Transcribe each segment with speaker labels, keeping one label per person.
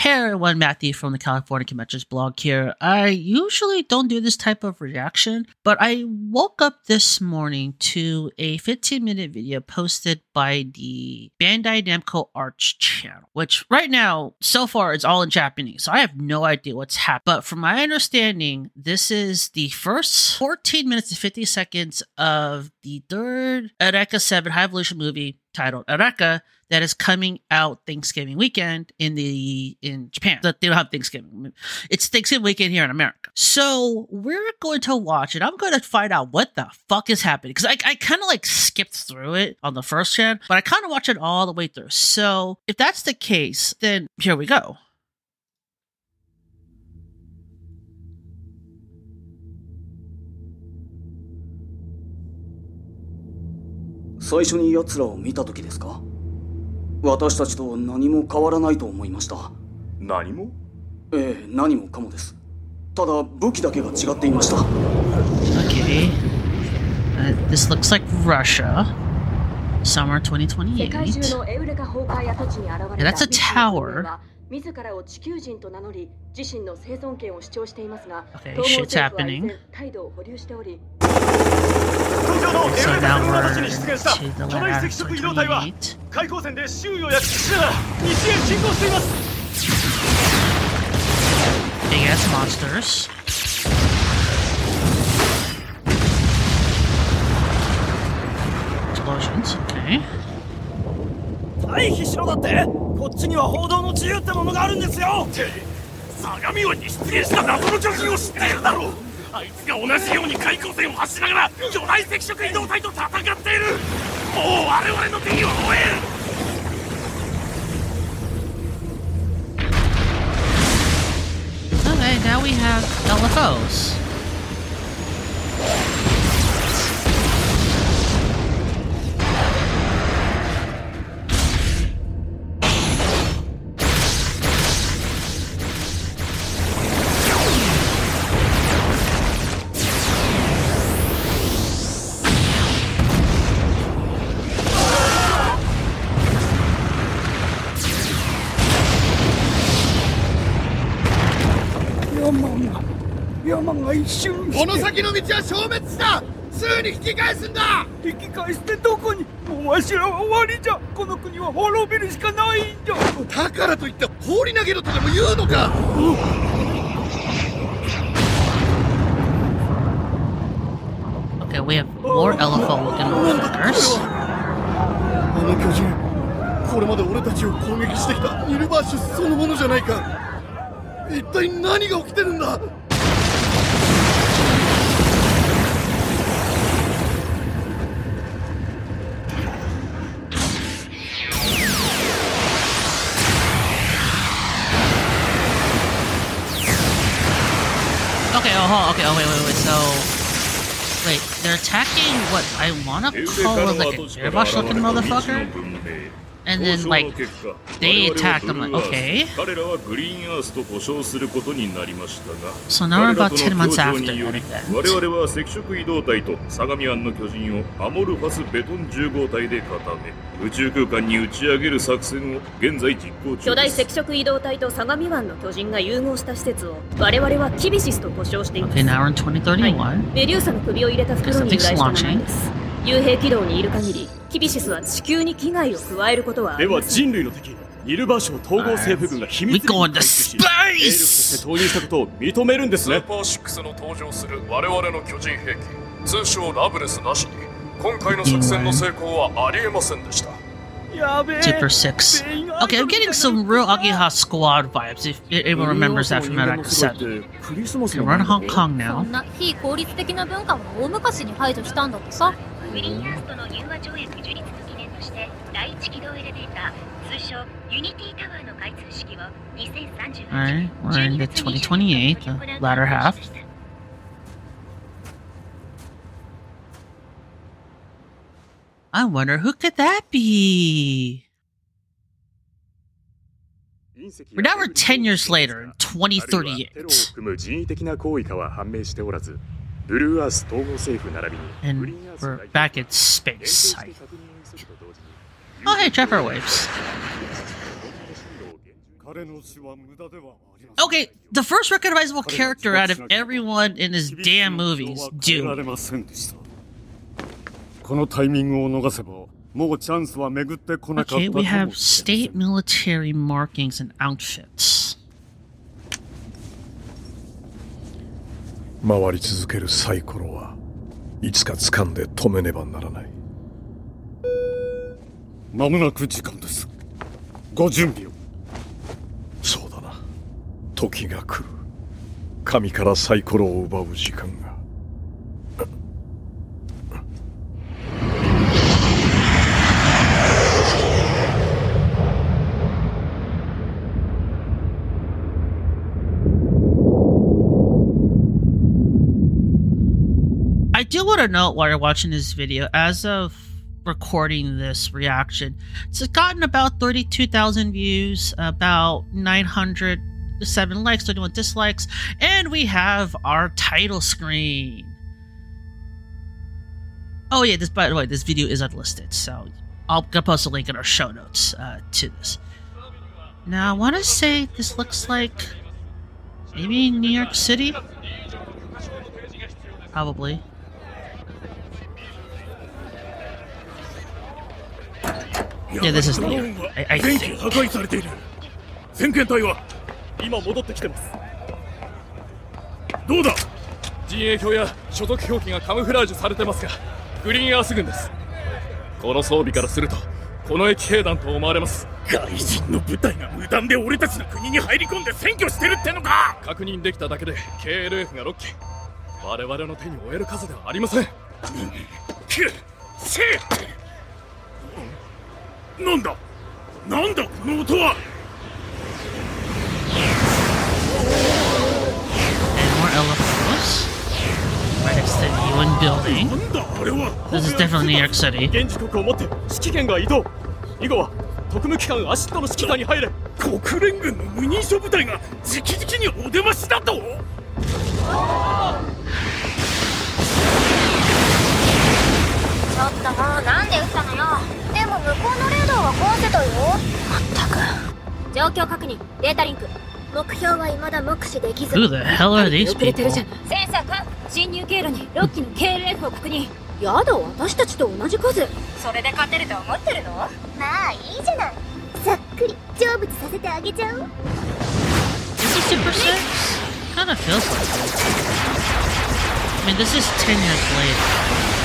Speaker 1: Hey everyone, Matthew from the California Conventions blog here. I usually don't do this type of reaction, but I woke up this morning to a 15 minute video posted by the Bandai Namco Arch channel, which right now, so far, it's all in Japanese, so I have no idea what's happening. But from my understanding, this is the first 14 minutes and 50 seconds of the third Eureka 7 High Evolution movie titled Eureka that is coming out Thanksgiving weekend in the in Japan. They don't have Thanksgiving. It's Thanksgiving weekend here in America. So we're going to watch it. I'm going to find out what the fuck is happening because I, I kind of like skipped through it on the first gen, but I kind of watched it all the way through. So if that's the case, then here we go.
Speaker 2: 最初に奴らを見た時ですか？私たちと何も変わらないと思いました。
Speaker 3: 何も？
Speaker 2: ええ何もかもです。ただ武器だけが違っていました。
Speaker 1: Okay. Uh, this looks like Russia. Summer 2028.
Speaker 4: 世界中のエウレカ崩壊跡地に現れた
Speaker 1: Yeah, that's a tower.
Speaker 4: 自らを地球人と名乗り自身の生存権を主張していますが
Speaker 1: Okay,
Speaker 4: 統合
Speaker 1: shit's
Speaker 4: 政府は態度を保留しており
Speaker 3: 東京のエウレカの地に出現した巨大赤色移動体は
Speaker 1: 28.
Speaker 3: 開口線で周囲を焼き尽くしながら西へ進行しています
Speaker 1: Big ass monsters. Explosions. Okay.
Speaker 5: 退避しろだってこっちには報道の自由ってものがあるんですよ
Speaker 3: 相模湾に出現した謎の巨人を知っているだろうあいつが同じように開口線を走りながら巨大赤色移動体と戦っているもう我々の手には負えん
Speaker 1: Okay, now we have LFOs.
Speaker 5: 一瞬
Speaker 6: この先の道は消滅したすぐに引き返すんだ。
Speaker 5: 引き返してどこに？もうわしらは終わりじゃ。この国は滅びるしかないんじゃ。
Speaker 6: だからといって放り投げろとでも言うのか。
Speaker 1: Okay, we have more LFO looking.
Speaker 6: あの巨人これまで俺たちを攻撃してきたニルバーシュそのものじゃないか。一体何が起きてるんだ？
Speaker 1: Hold on, okay, oh, wait, wait, wait, so... Wait, they're attacking what I wanna call like a airbrush looking motherfucker? And then, like, they attacked them, like, okay.
Speaker 7: 彼らはグリーンアースと呼称することになりましたが
Speaker 1: So now we're about
Speaker 7: と
Speaker 1: 10
Speaker 7: の
Speaker 1: months
Speaker 7: 協
Speaker 1: after that
Speaker 7: 我
Speaker 1: event.
Speaker 7: 々は赤色移動体と相模湾の巨人をアモルファスベトン10号体で固め宇宙空間に打ち上げる作戦を現在実行中
Speaker 4: 巨大赤色移動体と相模湾の巨人が融合した施設を我々はキビシスと呼称しています
Speaker 1: Okay, now we're in 2031.
Speaker 4: メデューサの首を入れた袋に由来した名前です幽閉軌道にいる限りキビシスは地球に危害を加えることはあ
Speaker 5: では
Speaker 4: りません
Speaker 5: 人類の敵ニルバー統合政府軍が秘密に回収し兵力とし!て投入したことを認めるんですね
Speaker 8: スーパー6の登場する我々の巨人兵器通称ラブレスなしに今回の作戦の成功はありえませんでした
Speaker 5: やべえ
Speaker 1: Super 6. Okay, I'm getting some real Agiha Squad vibes, if anyone remembers that from Attack 7.
Speaker 5: クリスマス
Speaker 1: Okay,
Speaker 5: の
Speaker 1: we're in
Speaker 5: 前
Speaker 1: Hong
Speaker 5: だ
Speaker 1: Kong
Speaker 9: そ
Speaker 1: now.
Speaker 9: んな非効率的な文化は大昔に排除したんだとさ
Speaker 10: グリーンアースとの融和条約樹立の記念として第一軌道エレベーター通称ユニティタワーの開通式を2038
Speaker 1: Alright, we're in the 2028, the latter half. I wonder who could that be? We're now we're 10 years later in 2038. And we're back in space. I... Oh, hey, Trevor Waves. Okay, the first recognizable character out of everyone in this damn movie is
Speaker 11: Dude.
Speaker 1: Okay, we have state military markings and outfits.
Speaker 12: 回り続けるサイコロはいつか掴んで止めねばならない。
Speaker 11: 間もなく時間です。ご準備を。
Speaker 12: そうだな。時が来る。神からサイコロを奪う時間が
Speaker 1: do want to note while you're watching this video, as of recording this reaction, it's gotten about 32,000 views, about 907 likes, 31 dislikes, and we have our title screen. Oh yeah, this by the way, this video is unlisted, so I'll post a link in our show notes uh, to this. Now I want to say this looks like maybe New York City, probably. Yeah, this is York. I, I think.
Speaker 13: 破壊されている。先遣隊は今戻ってきてます。どうだ？
Speaker 5: 陣営表や所属表記がカムフラージュされてますがグリーンアース軍です。この装備からするとこの駅兵団と思われます。
Speaker 13: 外人の部隊が無断で俺たちの国に入り込んで占拠してるってのか！
Speaker 5: 確認できただけで KLF が6機我々の手に負える数ではありません。
Speaker 13: くっせえなんだ？なんだ？この音は.なんだ？あれは
Speaker 1: This is definitely New York City.
Speaker 14: 現時刻をもって指揮権が移動以後は特務機関アシッドの指揮下に入れ。
Speaker 13: 国連軍の無認証部隊が直々にお出ましだと！
Speaker 10: ちょっともうなんで撃ったの？よでも向こうのレーダーは壊せたよ。まったく。状況確認。データリンク。目標は未だ目視できず。
Speaker 1: Who the hell are these
Speaker 9: 遅れてるじゃ
Speaker 1: people?
Speaker 9: センサーか。侵入経路に6機の KLF を確認。やだ私たちと同じ数。
Speaker 10: それで勝てると思ってるの？まあいいじゃない。ざっくり成仏させてあげちゃおう。
Speaker 1: Is this Super 6? Kinda feels like it. I mean, this is 10 years later.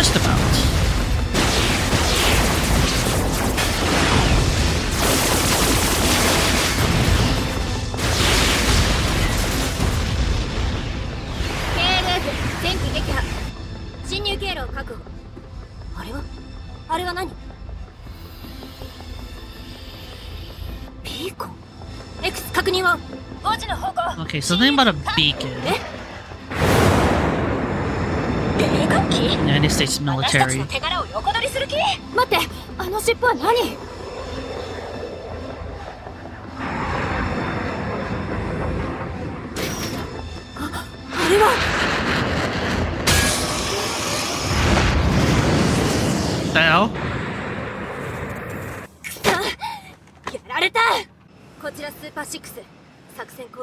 Speaker 1: Just about.
Speaker 9: KLF 前期撃破侵入経路を確保あれはあれは何ビーコン X 確認は5時の方向
Speaker 1: Okay, so think about a beacon. States military.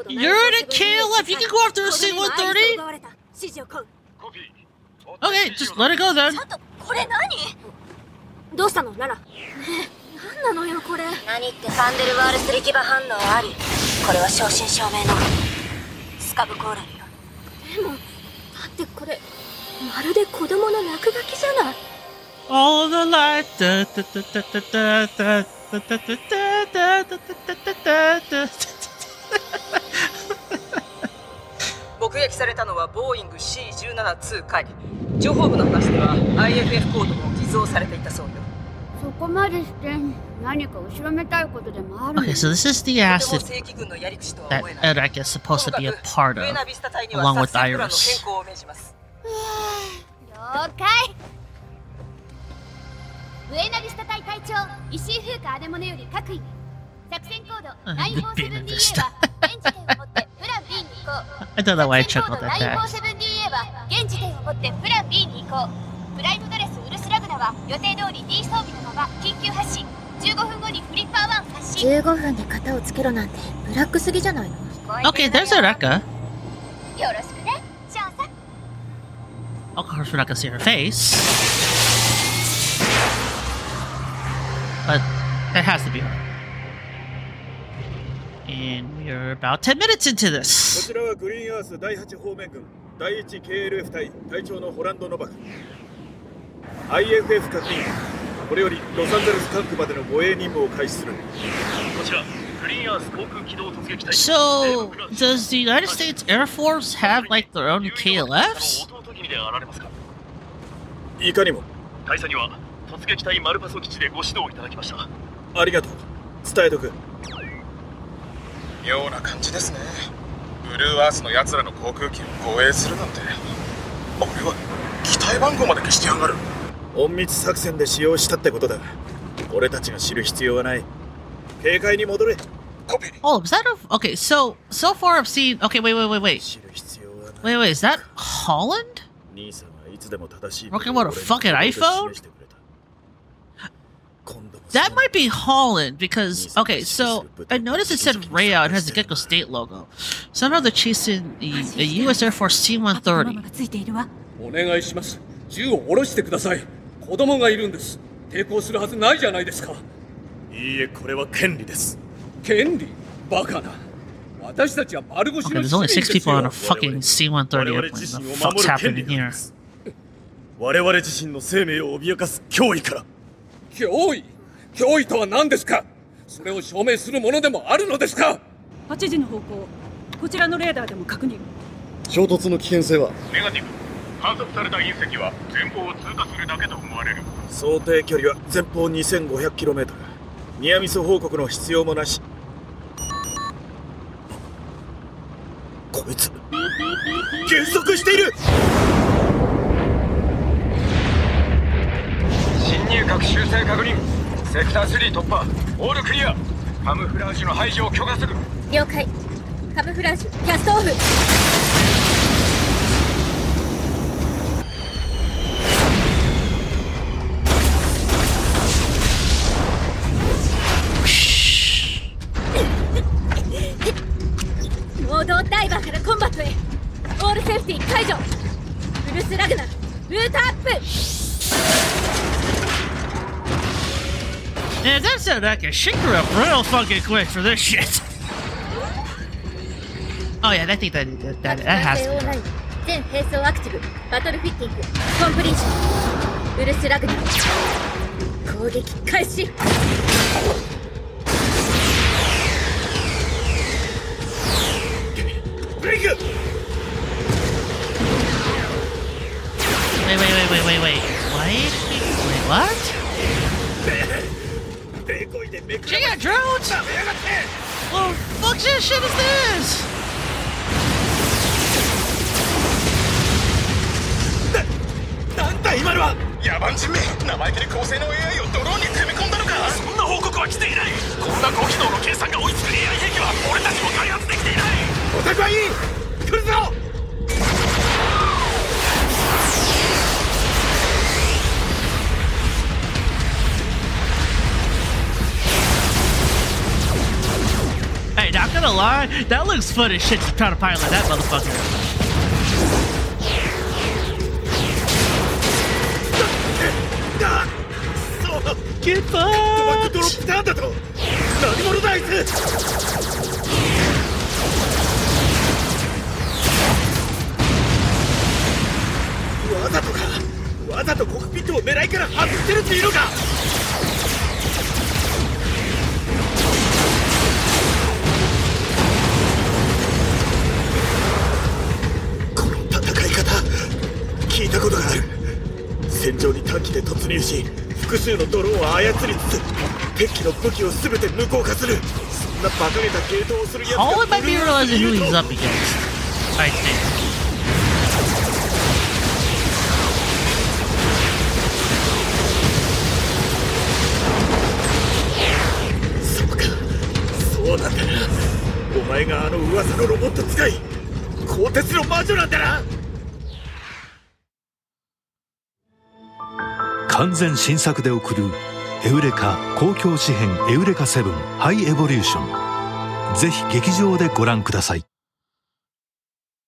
Speaker 1: You're the kill if you can go after a
Speaker 9: single 30?
Speaker 1: Okay, just let it go then.
Speaker 9: ちょっとこれ何どうしたのナラねえ何なのよこれ
Speaker 10: 何ってファンデルワールス力場反応ありこれは正真正銘のスカブコーラルよ
Speaker 9: でもだってこれまるで子供の落書きじゃない
Speaker 1: All the light. Da, da, da, da, da, da, da, da, da, da, da.
Speaker 15: 目撃されたのはボーイング C172 回情報部の話では IFF コードも偽造されていたそうよ。
Speaker 16: そこまでして何か後ろめたいことでもある
Speaker 1: Okay, so this is the acid that
Speaker 15: 思えない。
Speaker 1: Edrak is supposed to be a part of, along
Speaker 15: 作
Speaker 1: with Iris.
Speaker 9: 了解。ブエナビスタ隊隊長石井風花アデモネより各位。作戦コ ード
Speaker 1: うん
Speaker 9: 947DA は現時点をもって
Speaker 1: I don't know why I
Speaker 9: 作戦
Speaker 1: chuckled
Speaker 9: コード
Speaker 1: at that.
Speaker 9: 947DA は現時点をもってプラン B に移行プライムドレスウルスラグナは予定通り D 装備のまま緊急発進15分後にフリッパー1発進
Speaker 17: 15分で型をつけろなんてブラックすぎじゃないの
Speaker 1: Okay, there's Edeka.
Speaker 9: よろしくね少佐
Speaker 1: Of course, we're not gonna see her face. But that has to be her. We are about 10 minutes into this. So does the United States Air Force have like their own KLFs?
Speaker 18: 妙な感じですね。ブルーアースの奴らの航空機を護衛するなんて。俺は機体番号まで消してやがる。
Speaker 19: 隠密作戦で使用したってことだ。俺たちが知る必要はない。警戒に戻れ。コピー。
Speaker 1: Oh, is that a... Okay, so, so far I've seen... Okay, wait, wait, wait, wait. 知る必要はない。Wait, wait, is that Holland?
Speaker 19: 兄さんはいつでも正しい
Speaker 1: Okay, what a fucking iPhone? That might be Holland because okay, so I noticed it said Rayout. It has the Gecko State logo. Somehow they're chasing the, the U.S. Air Force C-130.
Speaker 20: ついているわ
Speaker 8: お願いします銃を下ろしてください子供がいるんです抵抗するはずないじゃないですか
Speaker 3: いいえこれは権利です
Speaker 8: 権利バカな私たちは丸腰
Speaker 1: Okay,
Speaker 8: の
Speaker 1: there's
Speaker 8: 市
Speaker 1: only
Speaker 8: 民
Speaker 1: six
Speaker 8: です
Speaker 1: people
Speaker 8: よ
Speaker 1: on a fucking C-130 airplane. The fuck's happening here?
Speaker 3: 我々自身の生命を脅かす脅威から
Speaker 8: 脅威 脅威とは何ですか？それを証明するものでもあるのですか
Speaker 20: ？8時の方向こちらのレーダーでも確認。
Speaker 6: 衝突の危険性は？
Speaker 3: ネガティブ。観測された隕石は前方を通過するだけと思われる。
Speaker 19: 想定距離は前方 2500km ニアミス報告の必要もなし。こいつ減速している！
Speaker 18: 侵入核修正確認セクター3突破。オールクリア。カムフラージュの排除を許可する。
Speaker 9: 了解。カムフラージュキャストオフ。
Speaker 1: Yeah, that sounded like a she grew up real fucking quick for this shit. Oh yeah, I think that that, that, that has
Speaker 9: オ
Speaker 1: to
Speaker 9: ンライン全並走アクティブバトルフィッティングコンプリーションウルスラグナル攻撃開始
Speaker 19: ブレイク
Speaker 1: Wait, wait, wait, wait, wait, wait. Wait, wait, what? She got drones? What the fuck
Speaker 19: な、んだ今のは
Speaker 18: 野蛮人め生意高性能 AI をドローンに詰め込んだのか
Speaker 3: そんな報告は来ていないこんな高機能の計算が追いつく AI 兵器は俺たちも開発できていない
Speaker 19: お宅い来るぞ
Speaker 1: gonna lie, that looks fun as shit to try to pilot that motherfucker. Get
Speaker 19: ドバックドロップターンだと何者だあいつわざとかわざとコックピットを狙いから外してるっていうのか
Speaker 5: 複数のドローンを操りつつ敵機の武器を全て無効化する。そんな馬鹿げたゲートをするやつがお前があの噂のロボット使い。鋼鉄の魔女なんだな
Speaker 21: 完全新作で送るエウレカ公共詩編エウレカセブンハイエボリューションぜひ劇場でご覧ください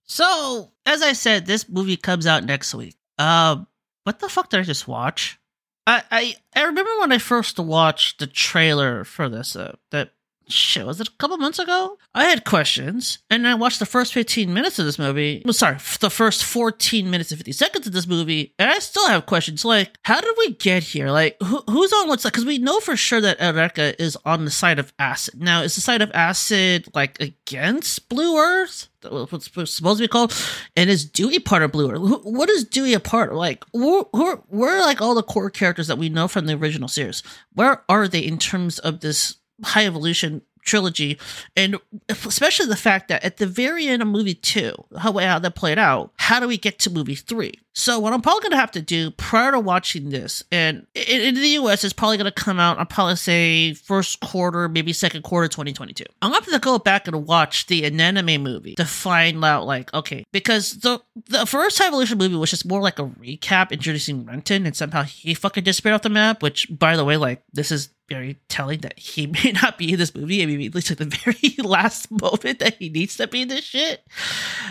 Speaker 1: So, as I said, this movie comes out next week. Uh, what the fuck did I just watch? I I, I remember when I first watched the trailer for this. Uh, that shit was it a couple months ago? I had questions, and I watched the first fifteen minutes of this movie. Well, sorry, the first fourteen minutes and fifty seconds of this movie, and I still have questions. Like, how did we get here? Like, who, who's on what side? Because we know for sure that Eureka is on the side of acid. Now, is the side of acid like against Blue Earth? what's supposed to be called, and is Dewey part of Blue Earth? What is Dewey a part of? Like, who, who, where are like all the core characters that we know from the original series? Where are they in terms of this high evolution trilogy? And especially the fact that at the very end of movie two, how, how that played out, how do we get to movie three? So what I'm probably gonna have to do prior to watching this, and in, the US, it's probably gonna come out. I'll probably say first quarter, maybe second quarter, 2022. I'm gonna have to go back and watch the Anime movie to find out, like, okay, because the the first High Evolution movie was just more like a recap introducing Renton, and somehow he fucking disappeared off the map. Which, by the way, like this is very telling that he may not be in this movie. I mean, at least at the very last moment that he needs to be in this shit.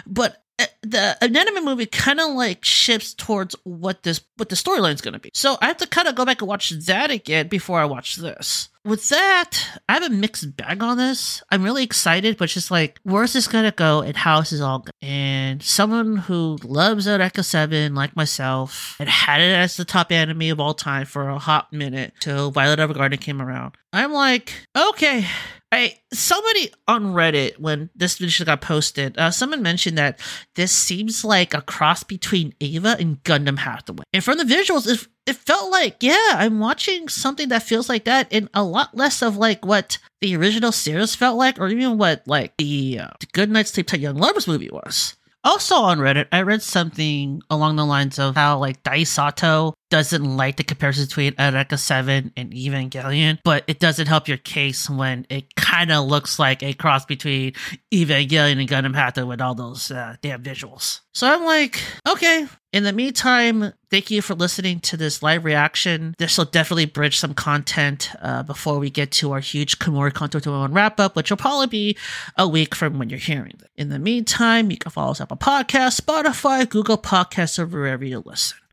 Speaker 1: But the anime movie kind of like shifts towards what this what the storyline's going to be. So I have to kind of go back and watch that again before I watch this. With that, I have a mixed bag on this. I'm really excited, but just like, where's this gonna go and how is this all going? And someone who loves Eureka 7, like myself, and had it as the top anime of all time for a hot minute till Violet Evergarden came around. I'm like, okay. I somebody on Reddit when this video got posted, uh, someone mentioned that this seems like a cross between Ava and Gundam Hathaway. And from the visuals, it, it felt like, yeah, I'm watching something that feels like that, and a lot less of like what the original series felt like, or even what like the, uh, the Good Night Sleep Tight Young Lovers movie was. Also on Reddit, I read something along the lines of how like Daisato doesn't like the comparison between Eureka 7 and Evangelion, but it doesn't help your case when it kind of looks like a cross between Evangelion and Gundam Hathaway with all those uh, damn visuals. So I'm like, okay. In the meantime, thank you for listening to this live reaction. This will definitely bridge some content uh, before we get to our huge Komori Kanto 21 wrap up, which will probably be a week from when you're hearing it. In the meantime, you can follow us up on Podcast, Spotify, Google Podcasts, or wherever you listen.